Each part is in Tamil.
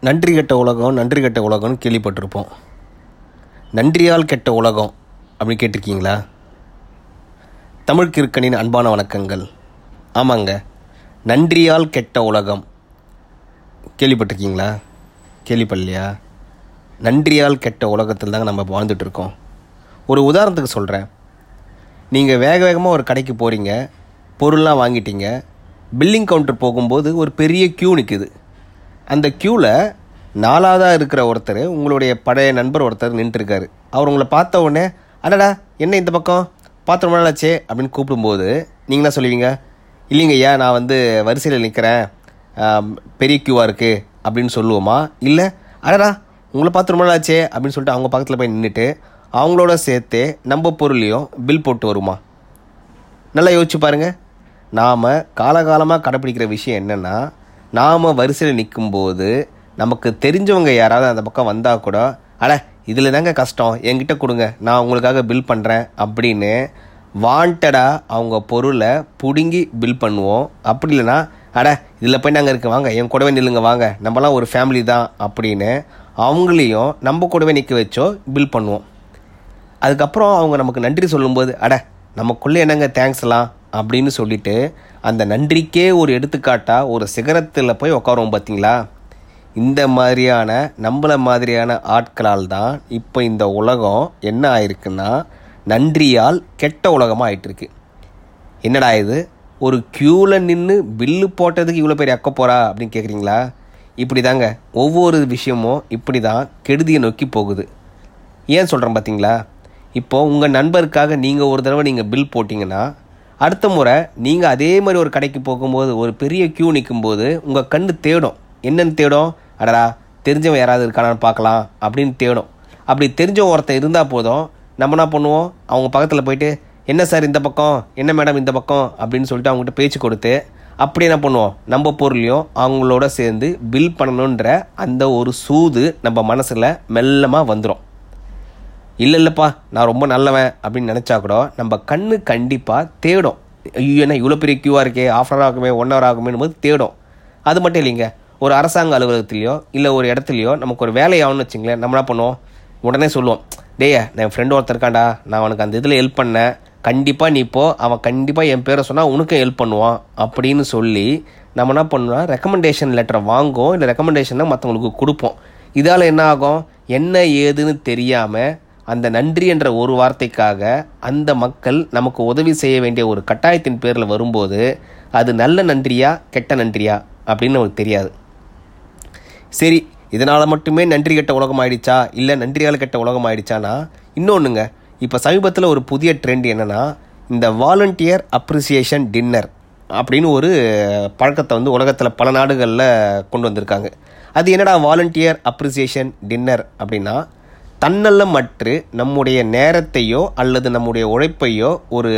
நன்றி கெட்ட உலகம் நன்றி கெட்ட உலகம்னு கேள்விப்பட்டிருப்போம். நன்றியால் கெட்ட உலகம் அப்படின்னு கேட்டிருக்கீங்களா? தமிழ் கிறுக்கனின் அன்பான வணக்கங்கள். ஆமாங்க. நன்றியால் கெட்ட உலகம். கேள்விப்பட்டிருக்கீங்களா? கேள்விப்படலையா? நன்றியால் கெட்ட உலகத்தில் தாங்க நம்ம வாழ்ந்துட்டுருக்கோம். ஒரு உதாரணத்துக்கு சொல்கிறேன் நீங்கள் வேக வேகமாக ஒரு கடைக்கு போகிறீங்க பொருள்லாம் வாங்கிட்டீங்க பில்லிங் கவுண்டர் போகும்போது ஒரு பெரிய க்யூ நிற்குது அந்த க்யூவில் நாலாவதாக இருக்கிற ஒருத்தர் உங்களுடைய பழைய நண்பர் ஒருத்தர் நின்றுருக்காரு. அவர் உங்களை பார்த்த உடனே அடடா என்ன இந்த பக்கம்? பார்த்து ரொம்ப நாளாச்சே அப்படின்னு கூப்பிடும்போது நீங்கள் என்ன சொல்லுவீங்க இல்லைங்க ஐயா நான் வந்து வரிசையில் நிற்கிறேன் பெரிய க்யூவாக இருக்குது அப்படின்னு சொல்லுவோமா? இல்லை அடடா உங்களை பார்த்து ரொம்ப நாளாச்சே அப்படின்னு சொல்லிட்டு அவங்க பக்கத்தில் போய் நின்றுட்டு அவங்களோட சேர்த்து நம்ம பொருளையும் பில் போட்டு வருமா? நல்லா யோசிச்சு பாருங்கள் நாம் காலகாலமாக கடைப்பிடிக்கிற விஷயம் என்னென்னா நாம் வரிசையில் நிற்கும்போது நமக்கு தெரிஞ்சவங்க யாராவது அந்த பக்கம் வந்தால் கூட அட இதில் தாங்க கஷ்டம். என்கிட்ட கொடுங்க. நான் உங்களுக்காக பில் பண்ணுறேன் அப்படின்னு வாண்டடாக அவங்க பொருளை பிடுங்கி பில் பண்ணுவோம். அப்படி இல்லைன்னா அட இதில் போய் நாங்கள் இருக்க வாங்க. என் கூடவே நில்லுங்க வாங்க. நம்மலாம் ஒரு ஃபேமிலி தான். அப்படின்னு அவங்களையும் நம்ம கூடவே நிற்க வச்சோ பில் பண்ணுவோம். அதுக்கப்புறம் அவங்க நமக்கு நன்றி சொல்லும்போது அட நமக்குள்ளே என்னங்க தேங்க்ஸ்லாம் அப்படின்னு சொல்லிட்டு அந்த நன்றிக்கே ஒரு எடுத்துக்காட்டாக ஒரு சிகரத்தில் போய் உட்காருவோம் பார்த்தீங்களா இந்த மாதிரியான நம்மள மாதிரியான ஆட்களால் தான் இப்போ இந்த உலகம் என்ன ஆயிருக்குன்னா நன்றியால் கெட்ட உலகமாக ஆயிட்டுருக்கு. என்னடா இது? ஒரு க்யூவில் நின்று பில்லு போட்டதுக்கு இவ்வளோ பேர் எக்க போகிறா அப்படின்னு கேட்குறீங்களா இப்படி தாங்க ஒவ்வொரு விஷயமும் இப்படி தான் கெடுதியை நோக்கி போகுது. ஏன் சொல்கிறேன் பார்த்தீங்களா இப்போது உங்கள் நண்பருக்காக நீங்கள் ஒரு தடவை நீங்கள் பில் போட்டிங்கன்னா அடுத்த முறை நீங்கள் அதே மாதிரி ஒரு கடைக்கு போகும்போது ஒரு பெரிய க்யூ நிற்கும்போது உங்கள் கண் தேடும். என்னன்னு தேடும்? அடடா தெரிஞ்சவன் யாராவது இருக்கானான்னு பார்க்கலாம் அப்படின்னு தேடும். அப்படி தெரிஞ்ச ஒருத்தன் இருந்தால் போதும் நம்ம என்ன பண்ணுவோம்? அவங்க பக்கத்தில் போயிட்டு என்ன சார் இந்த பக்கம்? என்ன மேடம் இந்த பக்கம்? அப்படின்னு சொல்லிட்டு அவங்ககிட்ட பேச்சு கொடுத்து அப்படி என்ன பண்ணுவோம்? நம்ம பொருளையும் அவங்களோட சேர்ந்து பில் பண்ணணுன்ற அந்த ஒரு சூது நம்ம மனசில் மெல்லமாக வந்துடும் இல்லை இல்லைப்பா நான் ரொம்ப நல்லவன் அப்படின்னு நினச்சா கூட நம்ம கண்ணு கண்டிப்பாக தேடும். ஐயோ என்ன இவ்வளோ பெரிய க்யூவாக இருக்கே ஆஃப் ஹவர் ஆகுமே ஒன் ஹவர் ஆகுமேன்னு போது தேடும். அது மட்டும் இல்லைங்க. ஒரு அரசாங்க அலுவலகத்துலேயோ இல்லை ஒரு இடத்துலையோ நமக்கு ஒரு வேலை ஆகும்னு வச்சுங்களேன் நம்ம என்ன பண்ணுவோம்? உடனே சொல்லுவோம் டேய் என் ஃப்ரெண்டு ஒருத்தர் இருக்காண்டா நான் அவனுக்கு அந்த இதில் ஹெல்ப் பண்ணேன். கண்டிப்பாக நீ இப்போ அவன் கண்டிப்பாக என் பேரை சொன்னால் உனக்கும் ஹெல்ப் பண்ணுவான் அப்படின்னு சொல்லி நம்ம என்ன பண்ணோம்னா ரெக்கமெண்டேஷன் லெட்டரை வாங்குவோம் இல்லை ரெக்கமெண்டேஷனை மற்றவங்களுக்கு கொடுப்போம். இதால் என்ன ஆகும்? என்ன ஏதுன்னு தெரியாமல் அந்த நன்றி என்ற ஒரு வார்த்தைக்காக அந்த மக்கள் நமக்கு உதவி செய்ய வேண்டிய ஒரு கட்டாயத்தின் பேரில் வரும்போது அது நல்ல நன்றியா கெட்ட நன்றியா அப்படின்னு நமக்கு தெரியாது. சரி இதனால் மட்டுமே நன்றி கெட்ட உலகம் ஆயிடுச்சா? இல்லை நன்றியால் கெட்ட உலகம் ஆயிடுச்சானா? இன்னொன்றுங்க இப்போ சமீபத்தில் ஒரு புதிய ட்ரெண்ட் என்னென்னா இந்த வாலண்டியர் அப்ரிசியேஷன் டின்னர் அப்படின்னு ஒரு பழக்கத்தை வந்து உலகத்தில் பல நாடுகளில் கொண்டு வந்திருக்காங்க. அது என்னடா வாலண்டியர் அப்ரிசியேஷன் டின்னர் அப்படின்னா தன்னலமற்று நம்முடைய நேரத்தையோ அல்லது நம்முடைய உழைப்பையோ ஒரு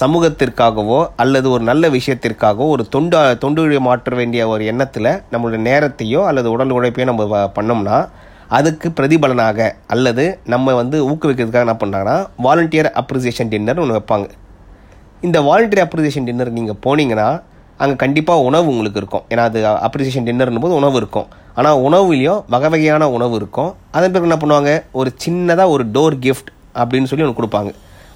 சமூகத்திற்காகவோ அல்லது ஒரு நல்ல விஷயத்திற்காகவோ ஒரு தொண்டு தொண்டு மாற்ற வேண்டிய ஒரு எண்ணத்தில் நம்மளுடைய நேரத்தையோ அல்லது உடல் உழைப்பையோ நம்ம வ- பண்ணோம்னா அதுக்கு பிரதிபலனாக அல்லது நம்ம வந்து ஊக்குவிக்கிறதுக்காக என்ன பண்ணுறாங்கன்னா வாலண்டியர் அப்ரிசியேஷன் டின்னர் ஒன்று வைப்பாங்க. இந்த வாலண்டியர் அப்ரிசியேஷன் டின்னர் நீங்கள் போனீங்கன்னா அங்கே கண்டிப்பாக உணவு உங்களுக்கு இருக்கும். ஏன்னா அது அப்ரிசியேஷன் டின்னர்னும் போது உணவு இருக்கும். ஆனால் உணவுலேயும் வகை வகையான உணவு இருக்கும். அதன் பிறகு என்ன பண்ணுவாங்க? ஒரு சின்னதாக ஒரு டோர் கிஃப்ட் அப்படின்னு சொல்லி ஒன்று கொடுப்பாங்க.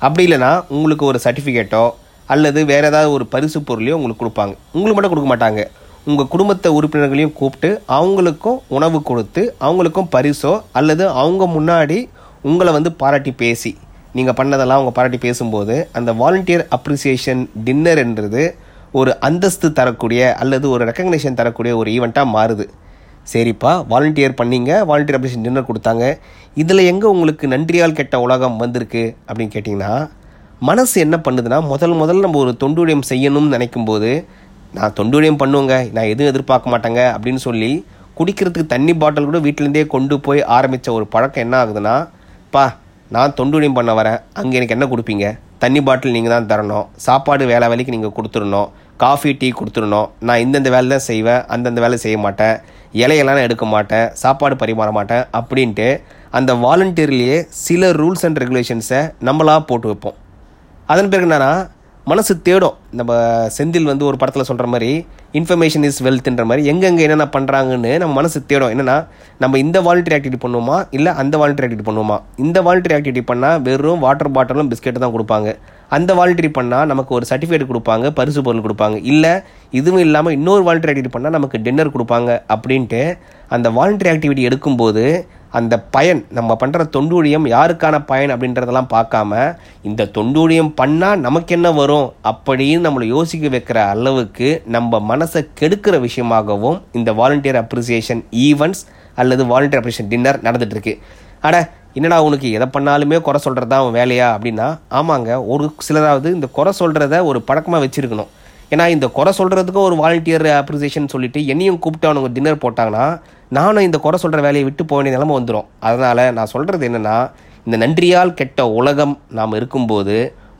அப்படி இல்லைன்னா உங்களுக்கு ஒரு சர்டிஃபிகேட்டோ அல்லது வேறு ஏதாவது ஒரு பரிசு பொருளையோ உங்களுக்கு கொடுப்பாங்க. உங்களுக்கு மட்டும் கொடுக்க மாட்டாங்க. உங்கள் குடும்பத்தை உறுப்பினர்களையும் கூப்பிட்டு அவங்களுக்கும் உணவு கொடுத்து அவங்களுக்கும் பரிசோ அல்லது அவங்க முன்னாடி உங்களை வந்து பாராட்டி பேசி நீங்கள் பண்ணதெல்லாம் அவங்க பாராட்டி பேசும்போது அந்த வாலண்டியர் அப்ரிசியேஷன் டின்னர்ன்றது ஒரு அந்தஸ்து தரக்கூடிய அல்லது ஒரு ரெக்கக்னேஷன் தரக்கூடிய ஒரு ஈவெண்ட்டாக மாறுது. சரிப்பா வாலண்டியர் பண்ணீங்க வாலண்டியர் அப்ளிகேஷன் டின்னர் கொடுத்தாங்க. இதில் எங்கே உங்களுக்கு நன்றியால் கெட்ட உலகம் வந்திருக்கு அப்படின்னு கேட்டிங்கன்னா மனசு என்ன பண்ணுதுன்னா முதல் முதல்ல நம்ம ஒரு தொண்டுடையம் செய்யணும்னு நினைக்கும் போது நான் தொண்டுடையம் பண்ணுவேங்க நான் எதுவும் எதிர்பார்க்க மாட்டேங்க அப்படின்னு சொல்லி குடிக்கிறதுக்கு தண்ணி பாட்டில் கூட வீட்டிலேருந்தே கொண்டு போய் ஆரம்பித்த ஒரு பழக்கம் என்ன ஆகுதுன்னா பா நான் தொண்டுடையம் பண்ண வரேன் அங்கே எனக்கு என்ன கொடுப்பீங்க? தண்ணி பாட்டில் நீங்கள் தான் தரணும் சாப்பாடு வேலை வேலைக்கு நீங்கள் கொடுத்துடணும் காஃபி டீ கொடுத்துடணும். நான் இந்தந்த வேலை தான் செய்வேன் அந்தந்த வேலை செய்ய மாட்டேன். இலையெல்லாம் நான் எடுக்க மாட்டேன் சாப்பாடு பரிமாற மாட்டேன் அப்படின்ட்டு அந்த வாலண்டியர்லேயே சில ரூல்ஸ் அண்ட் ரெகுலேஷன்ஸை நம்மளாக போட்டு வைப்போம். அதன் பிறகு என்னன்னா மனசு தேடும். நம்ம செந்தில் வந்து ஒரு படத்தில் சொல்கிற மாதிரி இன்ஃபர்மேஷன் இஸ் வெல்த்ன்ற மாதிரி எங்கெங்கே என்னென்ன பண்ணுறாங்கன்னு நம்ம மனசு தேடும். என்னென்னா நம்ம இந்த வாலண்டரி ஆக்டிவிட்டி பண்ணுவோமா? இல்லை அந்த வாலண்டரி ஆக்டிவிட்டி பண்ணுவோமா? இந்த வாலண்டரி ஆக்டிவிட்டி பண்ணால் வெறும் வாட்டர் பாட்டிலும் பிஸ்கெட்டு தான் கொடுப்பாங்க. அந்த வாலண்டரி பண்ணால் நமக்கு ஒரு சர்டிஃபிகேட் கொடுப்பாங்க பரிசு பொருள் கொடுப்பாங்க. இல்லை இதுவும் இல்லாமல் இன்னொரு வாலண்டரி ஆக்டிவிட்டி பண்ணால் நமக்கு டின்னர் கொடுப்பாங்க அப்படின்ட்டு அந்த வாலண்டரி ஆக்டிவிட்டி எடுக்கும்போது அந்த பயன் நம்ம பண்ணுற தொண்டூழியம் யாருக்கான பயன் அப்படின்றதெல்லாம் பார்க்காம இந்த தொண்டூழியம் பண்ணால் நமக்கு என்ன வரும் அப்படின்னு நம்மளை யோசிக்க வைக்கிற அளவுக்கு நம்ம மனசை கெடுக்கிற விஷயமாகவும் இந்த வாலண்டியர் அப்ரிசியேஷன் ஈவெண்ட்ஸ் அல்லது வாலண்டியர் அப்ரிசியேஷன் டின்னர் நடந்துகிட்ருக்கு அட என்னடா உனக்கு எதை பண்ணாலுமே குறை சொல்கிறது தான் அவன் வேலையா அப்படின்னா ஆமாங்க ஒரு சிலராவது இந்த குறை சொல்கிறத ஒரு பழக்கமாக வச்சுருக்கணும். ஏன்னா இந்த குறை சொல்கிறதுக்கு ஒரு வாலண்டியர் அப்ரிசியேஷன் சொல்லிட்டு என்னையும் கூப்பிட்டு அவனுங்க டின்னர் போட்டாங்கன்னா நானும் இந்த குறை சொல்கிற வேலையை விட்டு போக வேண்டிய நிலமை வந்துடும் அதனால் நான் சொல்கிறது என்னென்னா இந்த நன்றியால் கெட்ட உலகம் நாம் இருக்கும்போது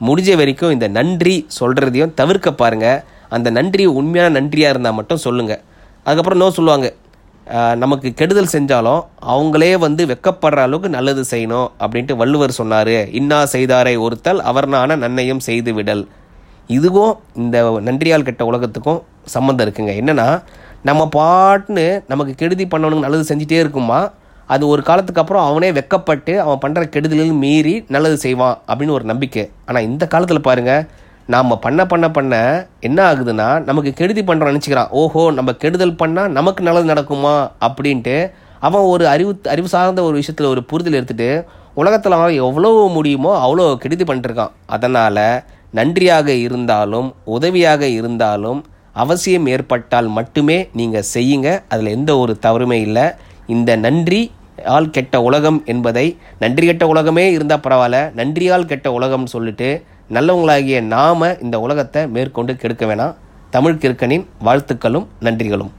முடிஞ்ச வரைக்கும் இந்த நன்றி சொல்கிறதையும் தவிர்க்க பாருங்கள் அந்த நன்றி உண்மையான நன்றியாக இருந்தால் மட்டும் சொல்லுங்கள் அதுக்கப்புறம் நோ சொல்லுவாங்க. நமக்கு கெடுதல் செஞ்சாலும் அவங்களே வந்து வெக்கப்படுற அளவுக்கு நல்லது செய்யணும் அப்படின்ட்டு வள்ளுவர் சொன்னார். இன்னா செய்தாரை ஒருத்தல் அவர்னான நன்மையும் செய்து விடல். இதுவும் இந்த நன்றியால் கெட்ட உலகத்துக்கும் சம்மந்தம் இருக்குங்க. என்னென்னா நம்ம பாட்டுன்னு நமக்கு கெடுதி பண்ணவனுக்கு நல்லது செஞ்சுட்டே இருக்குமா? அது ஒரு காலத்துக்கு அப்புறம் அவனே வெக்கப்பட்டு அவன் பண்ணுற கெடுதலில் மீறி நல்லது செய்வான் அப்படின்னு ஒரு நம்பிக்கை. ஆனால் இந்த காலத்தில் பாருங்கள் நாம் பண்ண பண்ண பண்ண என்ன ஆகுதுன்னா நமக்கு கெடுதி பண்ணுறோம் நினச்சிக்கிறான். ஓஹோ நம்ம கெடுதல் பண்ணால் நமக்கு நல்லது நடக்குமா? அப்படின்ட்டு அவன் ஒரு அறிவு அறிவு சார்ந்த ஒரு விஷயத்தில் ஒரு புரிதல் எடுத்துகிட்டு உலகத்தில் அவன் எவ்வளோ முடியுமோ அவ்வளோ கெடுதி பண்ணிட்டுருக்கான் அதனால் நன்றியாக இருந்தாலும் உதவியாக இருந்தாலும் அவசியம் ஏற்பட்டால் மட்டுமே நீங்கள் செய்யுங்க. அதில் எந்த ஒரு தவறுமே இல்லை. இந்த நன்றி ஆள் கெட்ட உலகம் என்பதை நன்றி கெட்ட உலகமே இருந்தால் பரவாயில்ல நன்றியால் கெட்ட உலகம்னு சொல்லிட்டு நல்லவங்களாகிய நாம இந்த உலகத்தை மேற்கொண்டு கெடுக்க வேணாம். தமிழ் கிறுக்கனின் வாழ்த்துக்களும் நன்றிகளும்.